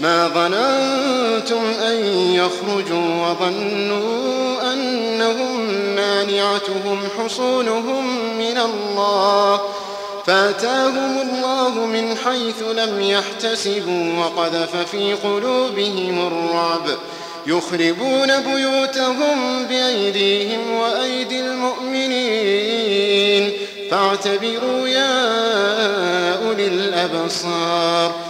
ما ظننتم أن يخرجوا وظنوا أنهم مانعتهم حصونهم من الله. فأتاهم الله من حيث لم يحتسبوا وقذف في قلوبهم الرعب. يخربون بيوتهم بأيديهم وأيدي المؤمنين. فاعتبروا يا أولي الأبصار.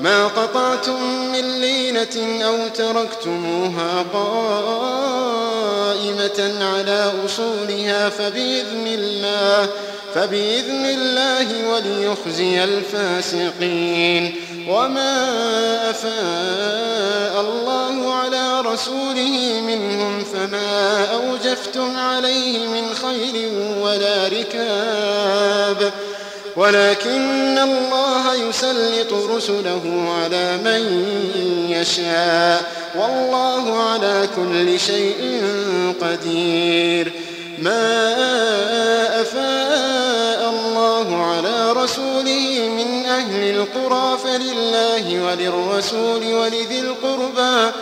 ما قطعتم من لينة أو تركتموها قائمة على أصولها فبإذن الله فبإذن الله وليخزي الفاسقين. وما أفاء الله على رسوله منهم فما أوجفتم عليه من خيل ولا ركاب. ولكن الله يسلط رسله على من يشاء والله على كل شيء قدير. ما أفاء الله على رسوله من أهل القرى فلله وللرسول ولذي القربى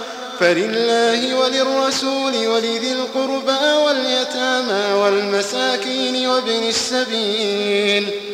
فلله وللرسول ولذي القربى واليتامى والمساكين وابن السبيل.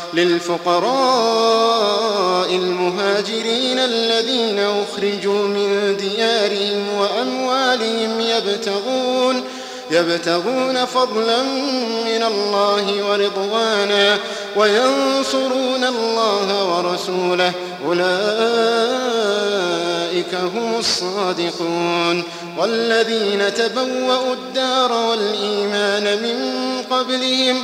للفقراء المهاجرين الذين أخرجوا من ديارهم وأموالهم يبتغون يبتغون فضلا من الله ورضوانا وينصرون الله ورسوله. أولئك هم الصادقون. والذين تبوأوا الدار والإيمان من قبلهم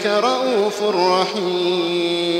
إنك رؤوف رحيم.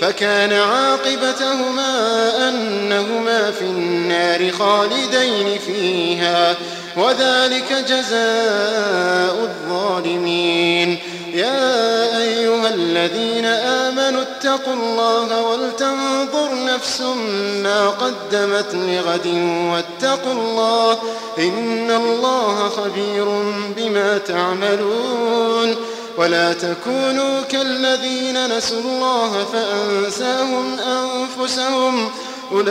فكان عاقبتهما أنهما في النار خالدين فيها وذلك جزاء الظالمين. يا أيها الذين آمنوا اتقوا الله ولتنظر نفس ما قدمت لغد واتقوا الله إن الله خبير بما تعملون. ولا تكونوا كالذين نسوا الله فأنساهم أنفسهم. أولئك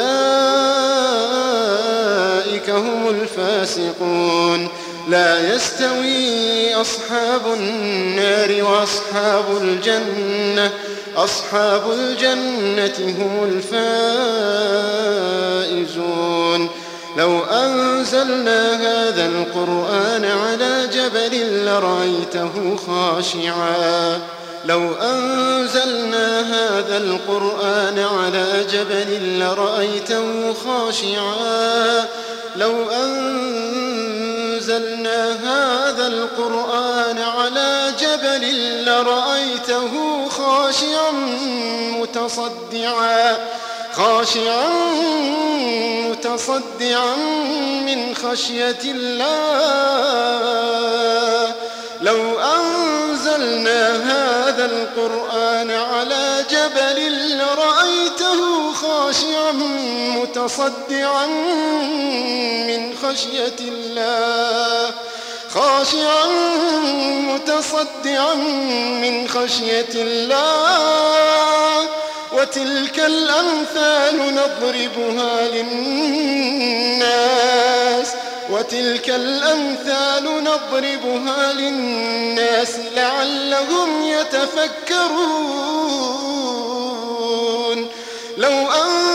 هم الفاسقون. لا يستوي أصحاب النار وأصحاب الجنة. أصحاب الجنة هم الفائزون أنزلنا هذا القرآن على جبل لرأيته خاشعا. لو أنزلنا هذا القرآن على جبل لرأيته خاشعا. لو أنزلنا هذا القرآن على جبل لرأيته خاشعا متصدعا. خاشعا متصدعا من خشية الله. لو أنزلنا هذا القرآن على جبل لرأيته خاشعا متصدعا من خشية الله. خاشعا متصدعا من خشية الله. وتلك الأمثال نضربها للناس. وتلك الأمثال نضربها للناس لعلهم يتفكرون. لو أنزلنا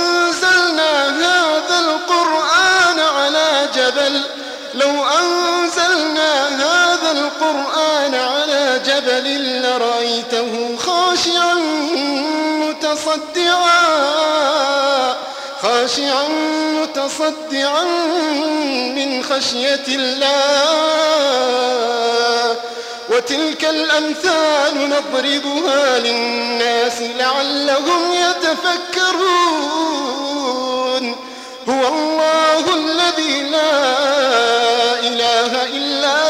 جبل لرأيته خاشعا متصدعا خاشعا متصدعا من خشية الله. وتلك الأمثال نضربها للناس لعلهم يتفكرون. هو الله الذي لا إله إلا هو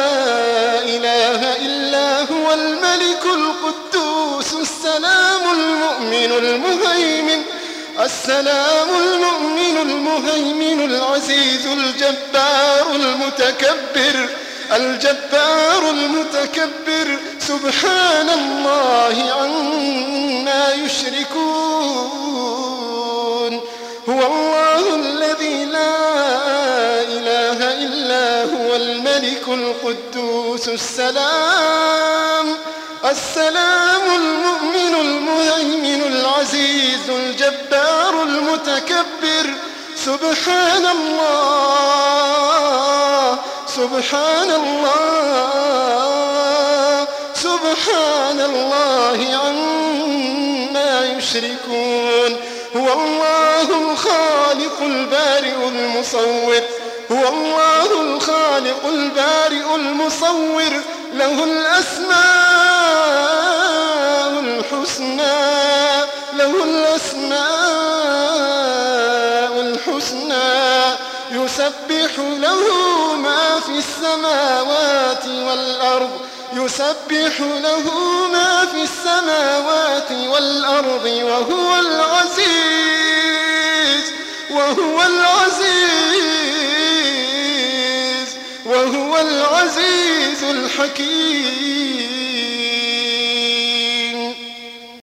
المهيمن. السلام المؤمن المهيمن العزيز الجبار المتكبر. الجبار المتكبر. سبحان الله عما يشركون. هو الله الذي لا إله إلا هو الملك القدوس السلام. السلام المؤمن المهيمن العزيز الجبار المتكبر. سبحان الله سبحان الله سبحان الله عما يشركون. هو الله الخالق البارئ المصور. هو الله الخالق البارئ المصور. له الأسماء الحسنى له الأسماء الحسنى يسبح له ما في السماوات والأرض يسبح له ما في السماوات والأرض وهو العزيز وهو العزيز وهو العزيز الحكيم.